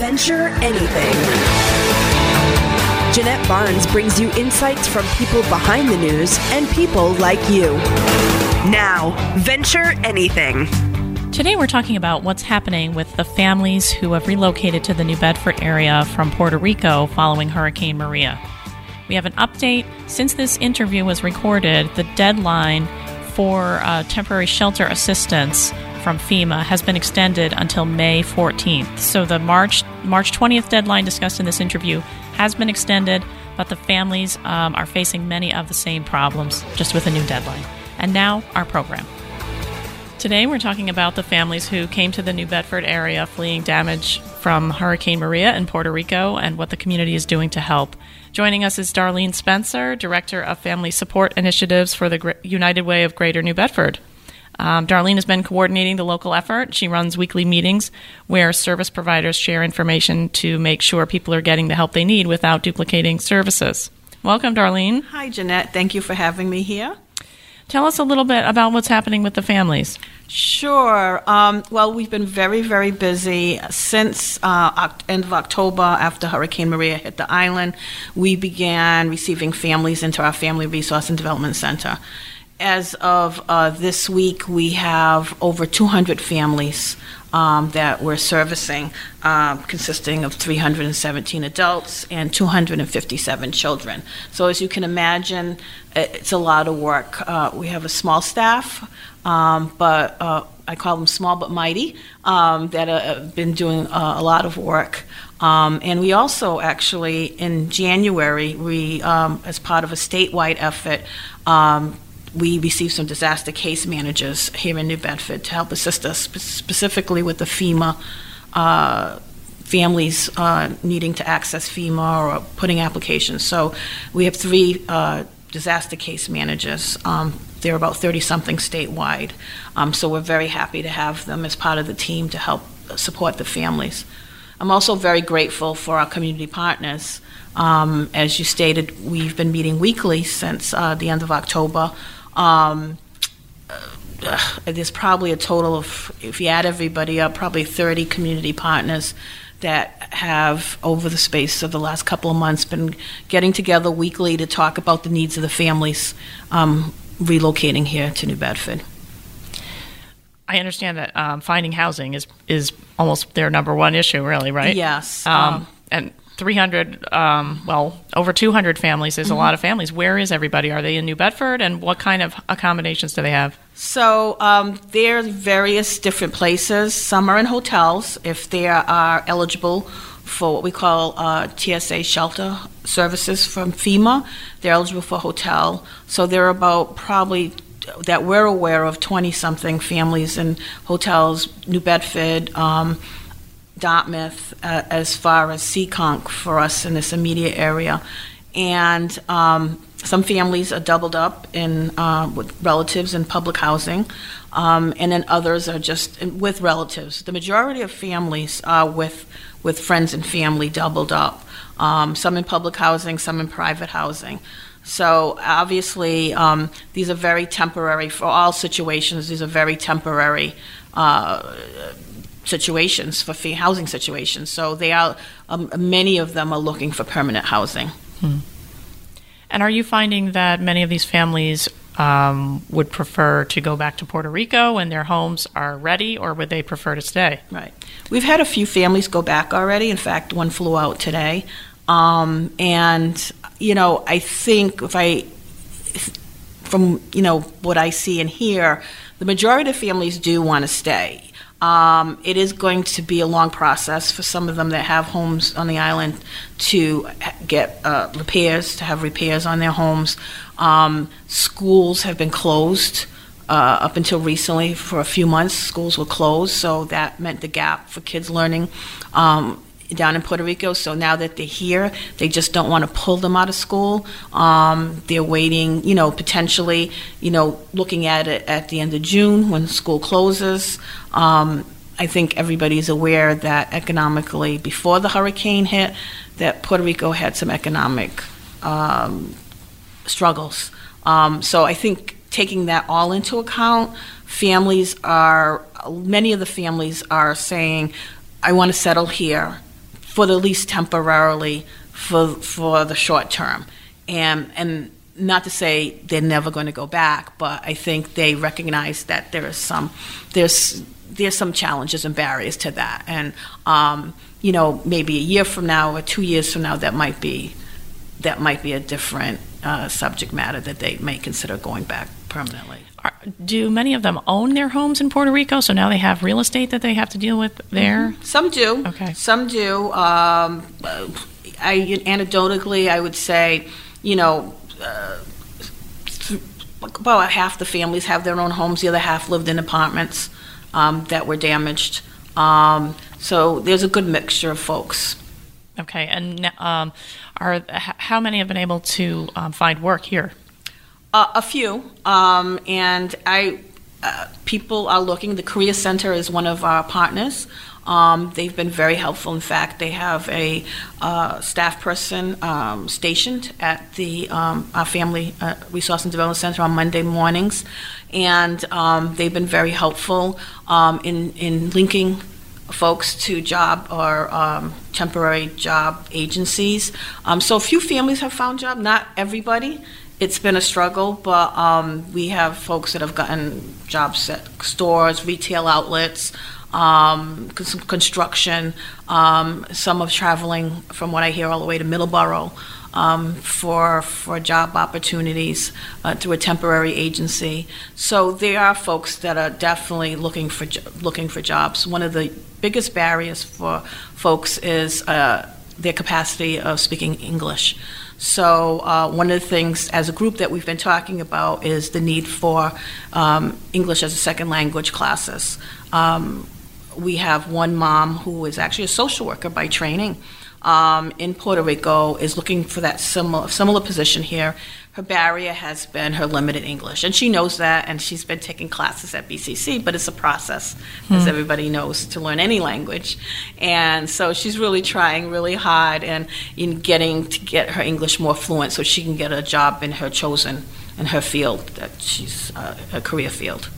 Venture anything. Jeanette Barnes brings you insights from people behind the news and people like you. Now, Venture Anything. Today, we're talking about what's happening with the families who have relocated to the New Bedford area from Puerto Rico following Hurricane Maria. We have an update. Since this interview was recorded, the deadline for uh, temporary shelter assistance from FEMA has been extended until May 14th. So the March March 20th deadline discussed in this interview has been extended, but the families um, are facing many of the same problems, just with a new deadline. And now our program. Today, we're talking about the families who came to the New Bedford area fleeing damage from Hurricane Maria in Puerto Rico and what the community is doing to help. Joining us is Darlene Spencer, Director of Family Support Initiatives for the United Way of Greater New Bedford. Um, Darlene has been coordinating the local effort. She runs weekly meetings where service providers share information to make sure people are getting the help they need without duplicating services. Welcome, Darlene. Hi, Jeanette. Thank you for having me here. Tell us a little bit about what's happening with the families. Sure. Um, well, we've been very, very busy since uh, end of October after Hurricane Maria hit the island. We began receiving families into our Family Resource and Development Center. As of uh, this week, we have over 200 families um, that we're servicing, uh, consisting of 317 adults and 257 children. So, as you can imagine, it's a lot of work. Uh, we have a small staff, um, but uh, I call them small but mighty, um, that have been doing uh, a lot of work. Um, and we also actually, in January, we, um, as part of a statewide effort, um, we received some disaster case managers here in New Bedford to help assist us specifically with the FEMA uh, families uh, needing to access FEMA or putting applications. So we have three uh, disaster case managers. Um, they're about 30 something statewide. Um, so we're very happy to have them as part of the team to help support the families. I'm also very grateful for our community partners. Um, as you stated, we've been meeting weekly since uh, the end of October. Um, uh, there's probably a total of, if you add everybody up, probably 30 community partners that have, over the space of the last couple of months, been getting together weekly to talk about the needs of the families um, relocating here to New Bedford. I understand that um, finding housing is is almost their number one issue, really, right? Yes. Um, um, and 300, um, well, over 200 families is mm-hmm. a lot of families. Where is everybody? Are they in New Bedford? And what kind of accommodations do they have? So um, there's various different places. Some are in hotels if they are eligible for what we call uh, TSA shelter services from FEMA. They're eligible for hotel. So there are about probably that we're aware of 20 something families in hotels, New Bedford. Um, Dartmouth uh, as far as Seekonk for us in this immediate area. And um, some families are doubled up in uh, with relatives in public housing, um, and then others are just with relatives. The majority of families are with with friends and family doubled up. Um, some in public housing, some in private housing. So obviously, um, these are very temporary for all situations. These are very temporary uh, situations for fee housing situations. So they are um, many of them are looking for permanent housing. Hmm. And are you finding that many of these families um, would prefer to go back to Puerto Rico when their homes are ready, or would they prefer to stay? Right. We've had a few families go back already. In fact, one flew out today. Um, and you know, I think if I, from you know what I see and hear, the majority of families do want to stay. Um, it is going to be a long process for some of them that have homes on the island to get uh, repairs, to have repairs on their homes. Um, schools have been closed. Uh, up until recently, for a few months, schools were closed, so that meant the gap for kids learning. Um, down in Puerto Rico. So now that they're here, they just don't want to pull them out of school. Um, they're waiting, you know, potentially, you know, looking at it at the end of June when school closes. Um, I think everybody's aware that economically, before the hurricane hit, that Puerto Rico had some economic um, struggles. Um, so I think taking that all into account, families are, many of the families are saying, I want to settle here for the least temporarily for, for the short term. And, and not to say they're never going to go back, but I think they recognize that there is some, there's, there's some challenges and barriers to that. And, um, you know, maybe a year from now or two years from now, that might be, that might be a different uh, subject matter that they may consider going back permanently. Do many of them own their homes in Puerto Rico? So now they have real estate that they have to deal with there? Some do. Okay. Some do. Um, I anecdotally, I would say, you know, uh, about half the families have their own homes. The other half lived in apartments um, that were damaged. Um, so there's a good mixture of folks. Okay, and um, are how many have been able to um, find work here? Uh, a few, um, and I uh, people are looking. The Career Center is one of our partners. Um, they've been very helpful. In fact, they have a uh, staff person um, stationed at the um, our Family uh, Resource and Development Center on Monday mornings, and um, they've been very helpful um, in in linking folks to job or um, temporary job agencies. Um, so a few families have found job, not everybody. It's been a struggle, but um, we have folks that have gotten jobs at stores, retail outlets, um, cons- construction. Um, some of traveling, from what I hear, all the way to Middleborough um, for for job opportunities uh, through a temporary agency. So there are folks that are definitely looking for looking for jobs. One of the biggest barriers for folks is uh, their capacity of speaking English. So uh, one of the things as a group that we've been talking about is the need for um, English as a second language classes. Um, we have one mom who is actually a social worker by training um, in Puerto Rico is looking for that similar similar position here. Her barrier has been her limited English, and she knows that, and she's been taking classes at BCC. But it's a process, as everybody knows, to learn any language, and so she's really trying really hard and in getting to get her English more fluent, so she can get a job in her chosen in her field that she's uh, a career field.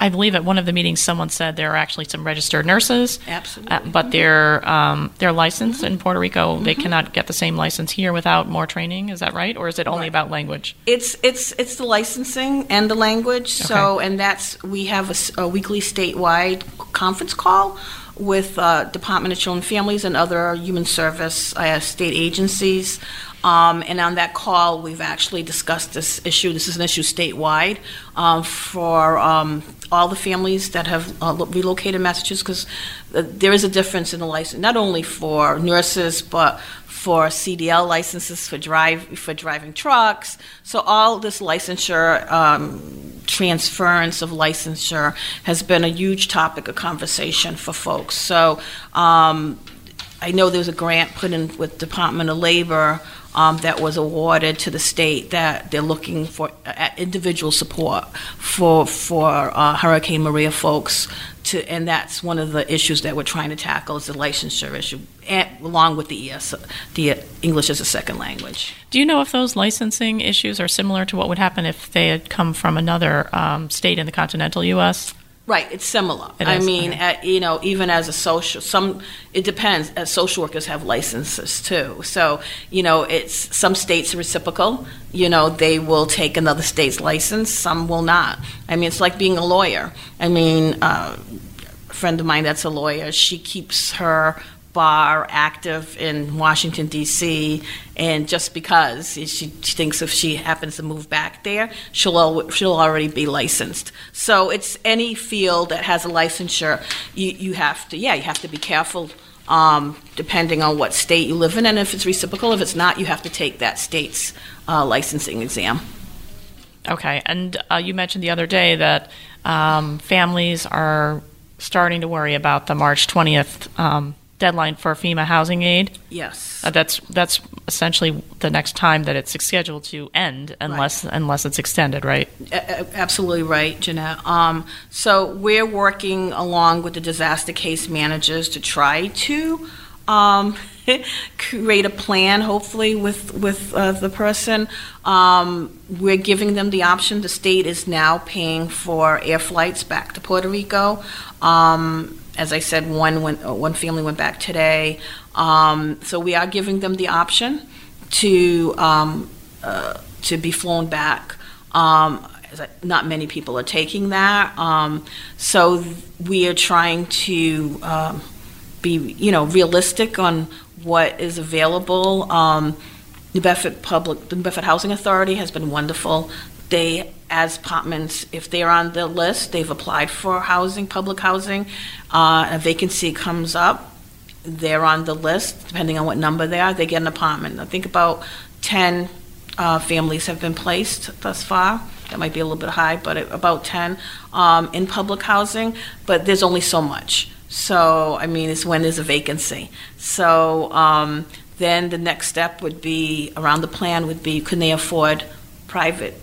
I believe at one of the meetings, someone said there are actually some registered nurses, Absolutely. uh, but they're um, they're licensed in Puerto Rico. They cannot get the same license here without more training. Is that right, or is it only Right. about language? It's it's it's the licensing and the language. So and that's we have a weekly statewide conference call with uh, Department of Children and Families and other human service uh, state agencies. Um, and on that call, we've actually discussed this issue. This is an issue statewide um, for um, all the families that have uh, relocated Massachusetts, because there is a difference in the license, not only for nurses, but for CDL licenses for drive for driving trucks. So all this licensure um, transference of licensure has been a huge topic of conversation for folks. So um, I know there's a grant put in with Department of Labor um, that was awarded to the state that they're looking for uh, individual support for for uh, Hurricane Maria folks. To, and that's one of the issues that we're trying to tackle is the licensure issue, and, along with the ES, the English as a second language. Do you know if those licensing issues are similar to what would happen if they had come from another um, state in the continental U.S.? Right, it's similar. It I is, mean, okay. at, you know, even as a social, some it depends. As social workers have licenses too, so you know, it's some states are reciprocal. You know, they will take another state's license. Some will not. I mean, it's like being a lawyer. I mean, uh, a friend of mine that's a lawyer. She keeps her bar active in Washington D.C. and just because she, she thinks if she happens to move back there, she'll al- she'll already be licensed. So it's any field that has a licensure, you you have to yeah you have to be careful. Um, depending on what state you live in, and if it's reciprocal, if it's not, you have to take that state's uh, licensing exam. Okay, and uh, you mentioned the other day that um, families are starting to worry about the March 20th um, deadline for FEMA housing aid. Yes. Uh, that's that's essentially the next time that it's scheduled to end, unless unless it's extended, right? A- Absolutely right, Jeanette. Um, so we're working along with the disaster case managers to try to um, create a plan, hopefully, with with uh, the person. Um, we're giving them the option. The state is now paying for air flights back to Puerto Rico. Um, as I said, one went, uh, one family went back today. Um, so we are giving them the option to um, uh, to be flown back. Um, not many people are taking that. Um, so we are trying to um, be, you know, realistic on what is available. Um, New Bedford Public, the New Bedford Housing Authority has been wonderful. They, as apartments, if they're on the list, they've applied for housing, public housing. Uh, a vacancy comes up, they're on the list, depending on what number they are, they get an apartment. I think about 10 uh, families have been placed thus far. That might be a little bit high, but about 10 um, in public housing, but there's only so much. So, I mean, it's when there's a vacancy. So um, then the next step would be, around the plan would be, can they afford private,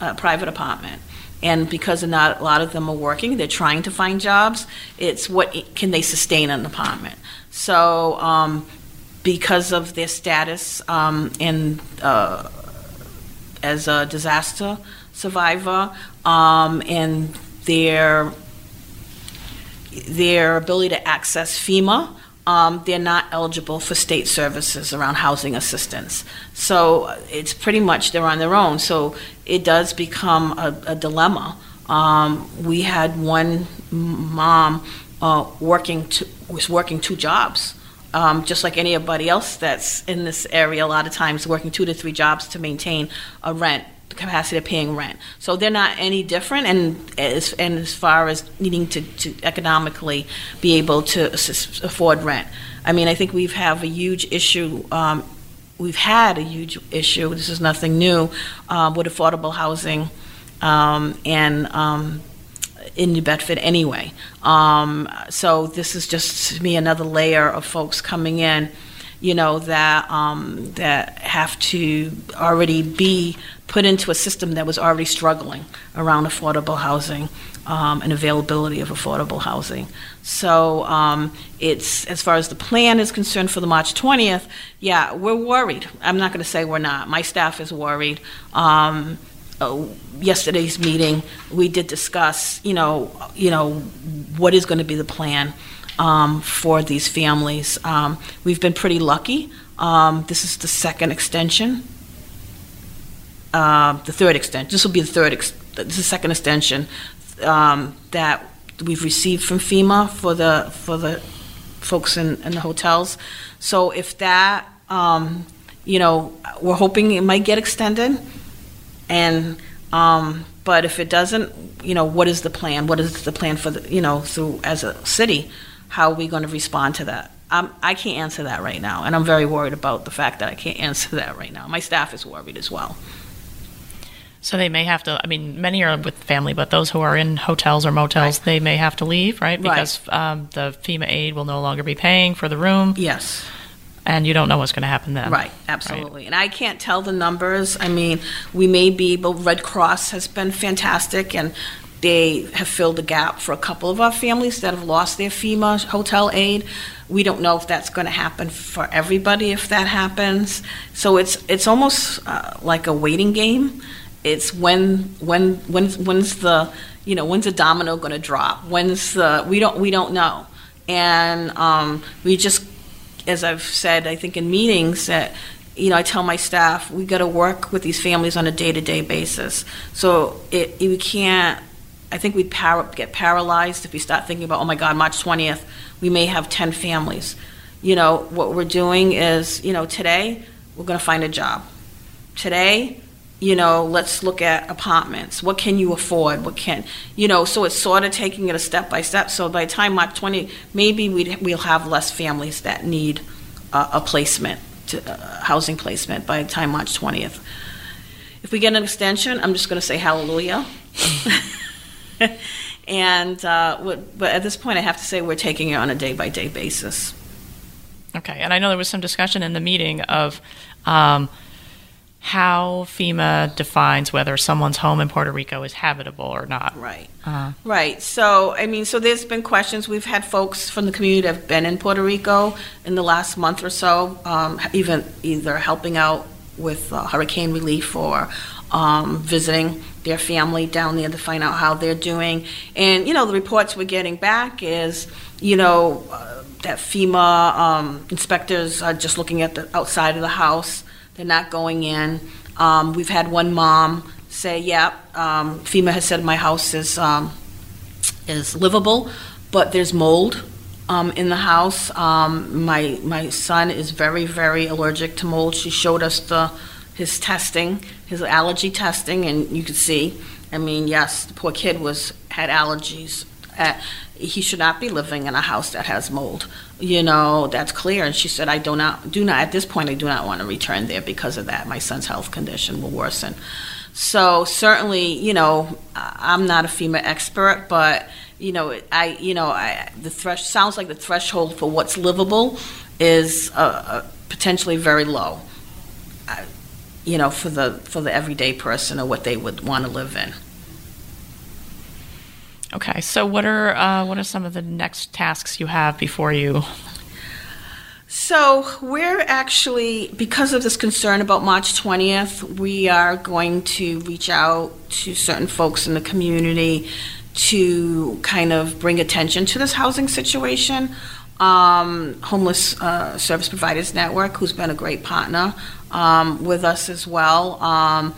uh, private apartment? And because not, a lot of them are working, they're trying to find jobs, it's what, can they sustain an apartment? So, um, because of their status um, in, uh, as a disaster survivor um, and their their ability to access FEMA, um, they're not eligible for state services around housing assistance. So uh, it's pretty much they're on their own. So it does become a, a dilemma. Um, we had one mom uh, working two, was working two jobs. Um, just like anybody else that's in this area, a lot of times working two to three jobs to maintain a rent capacity of paying rent. So they're not any different, and as and as far as needing to, to economically be able to afford rent. I mean, I think we've have a huge issue. Um, we've had a huge issue. This is nothing new um, with affordable housing, um, and. Um, in New Bedford anyway. Um, so this is just to me another layer of folks coming in, you know, that um, that have to already be put into a system that was already struggling around affordable housing um, and availability of affordable housing. So um, it's as far as the plan is concerned for the March 20th. Yeah, we're worried. I'm not going to say we're not. My staff is worried. Um, uh, yesterday's meeting, we did discuss, you know, you know, what is going to be the plan um, for these families. Um, we've been pretty lucky. Um, this is the second extension, uh, the third extension. This will be the third. Ex- this is the second extension um, that we've received from FEMA for the for the folks in, in the hotels. So if that, um, you know, we're hoping it might get extended. And, um, but if it doesn't, you know, what is the plan? What is the plan for the, you know, through, as a city, how are we going to respond to that? Um, I can't answer that right now, and I'm very worried about the fact that I can't answer that right now. My staff is worried as well. So they may have to. I mean, many are with family, but those who are in hotels or motels, they may have to leave, right? Right. Because um, the FEMA aid will no longer be paying for the room, Yes. and you don't know what's going to happen then. Right, absolutely. And I can't tell the numbers. I mean, we may be able, Red Cross has been fantastic, and they have filled the gap for a couple of our families that have lost their FEMA hotel aid. We don't know if that's going to happen for everybody if that happens. So it's it's almost uh, like a waiting game. It's when when when's when's the you know when's the domino going to drop? When's the we don't we don't know, and um, we just as I've said, I think in meetings that, you know, I tell my staff, we got to work with these families on a day-to-day basis. So it, we can't, I think we'd para, get paralyzed if we start thinking about, oh my God, March 20th, we may have 10 families. You know, what we're doing is, you know, today, we're going to find a job. Today, you know, let's look at apartments. What can you afford? What can, you know, so it's sort of taking it a step by step. So by the time March 20, maybe we'd, we'll have less families that need a, a placement, to, uh, housing placement by the time March 20th. If we get an extension, I'm just going to say hallelujah. and, uh, but at this point, I have to say we're taking it on a day by day basis. Okay, and I know there was some discussion in the meeting of um, how FEMA defines whether someone's home in Puerto Rico is habitable or not. Right. Uh, Right. So, I mean, so there's been questions. We've had folks from the community that have been in Puerto Rico in the last month or so, um, even either helping out with uh, hurricane relief or um, visiting their family down there to find out how they're doing. And, you know, the reports we're getting back is, you know, uh, that FEMA um, inspectors are just looking at the outside of the house. They're not going in. Um, we've had one mom say, "Yeah, um, FEMA has said my house is um, is livable, but there's mold um, in the house. Um, my my son is very very allergic to mold. She showed us the his testing, his allergy testing, and you could see. I mean, yes, the poor kid was had allergies. Uh, he should not be living in a house that has mold. You know, that's clear. And she said, I do not, do not, at this point, I do not want to return there because of that. My son's health condition will worsen. So certainly, you know, I'm not a FEMA expert, but you know, I, you know, I, the thresh sounds like the threshold for what's livable is uh, uh, potentially very low. You know, for the for the everyday person or what they would want to live in. Okay, so what are uh, what are some of the next tasks you have before you? So we're actually, because of this concern about March 20th, we are going to reach out to certain folks in the community to kind of bring attention to this housing situation. Um, Homeless uh, Service Providers Network, who's been a great partner um, with us as well. Um,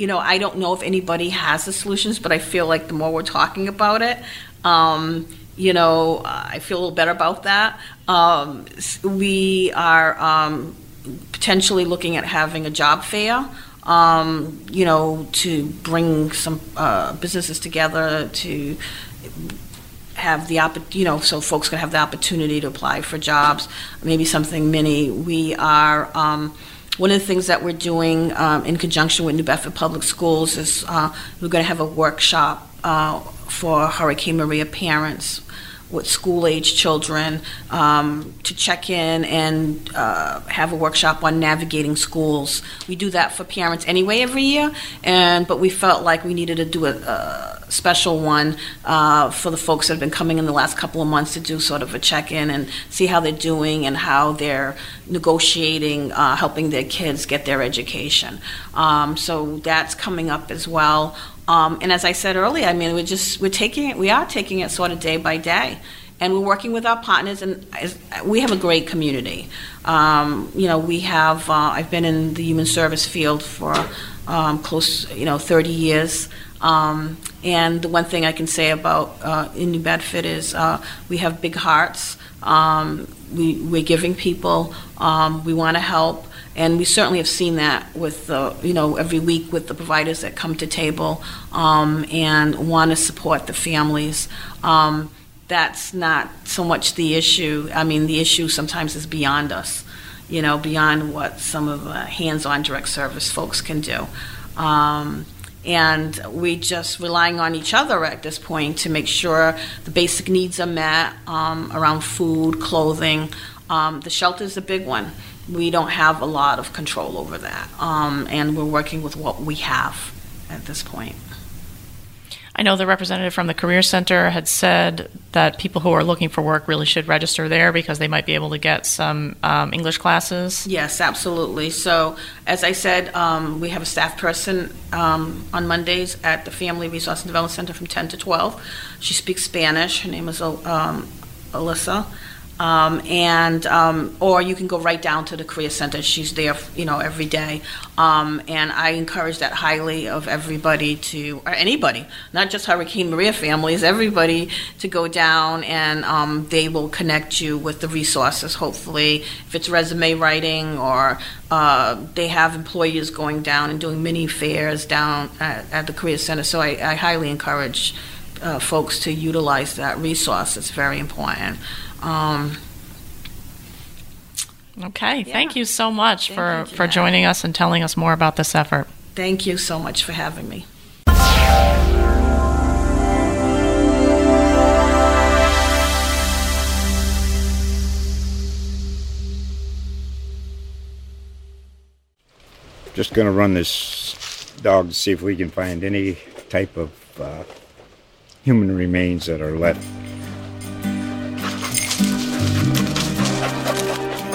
you know, I don't know if anybody has the solutions, but I feel like the more we're talking about it, um, you know, I feel a little better about that. Um, we are um, potentially looking at having a job fair, um, you know, to bring some uh, businesses together to have the you know, so folks can have the opportunity to apply for jobs. Maybe something mini. We are. Um, one of the things that we're doing um, in conjunction with New Bedford Public Schools is uh, we're going to have a workshop uh, for Hurricane Maria parents with school age children um, to check in and uh, have a workshop on navigating schools. We do that for parents anyway every year, and but we felt like we needed to do a, a special one uh, for the folks that have been coming in the last couple of months to do sort of a check in and see how they're doing and how they're negotiating, uh, helping their kids get their education. Um, so that's coming up as well. Um, and as I said earlier, I mean, we're just we're taking it. We are taking it sort of day by day, and we're working with our partners. And as, we have a great community. Um, you know, we have. Uh, I've been in the human service field for um, close, you know, 30 years. Um, and the one thing I can say about uh, in New Bedford is uh, we have big hearts. Um, we, we're giving people. Um, we want to help. And we certainly have seen that with the, you know, every week with the providers that come to table um, and want to support the families. Um, that's not so much the issue. I mean, the issue sometimes is beyond us, you know, beyond what some of the hands-on direct service folks can do. Um, and we just relying on each other at this point to make sure the basic needs are met um, around food, clothing. Um, the shelter is a big one. We don't have a lot of control over that, um, and we're working with what we have at this point. I know the representative from the Career Center had said that people who are looking for work really should register there because they might be able to get some um, English classes. Yes, absolutely. So, as I said, um, we have a staff person um, on Mondays at the Family Resource and Development Center from 10 to 12. She speaks Spanish. Her name is um, Alyssa. Um, and um, or you can go right down to the Career Center. She's there, you know, every day. Um, and I encourage that highly of everybody to, or anybody, not just Hurricane Maria families, everybody to go down and um, they will connect you with the resources. Hopefully, if it's resume writing or uh, they have employees going down and doing mini fairs down at, at the Career Center. So I, I highly encourage uh, folks to utilize that resource. It's very important. Um, okay. Yeah. Thank you so much Thank for, you, for joining us and telling us more about this effort. Thank you so much for having me. Just going to run this dog to see if we can find any type of uh, human remains that are left.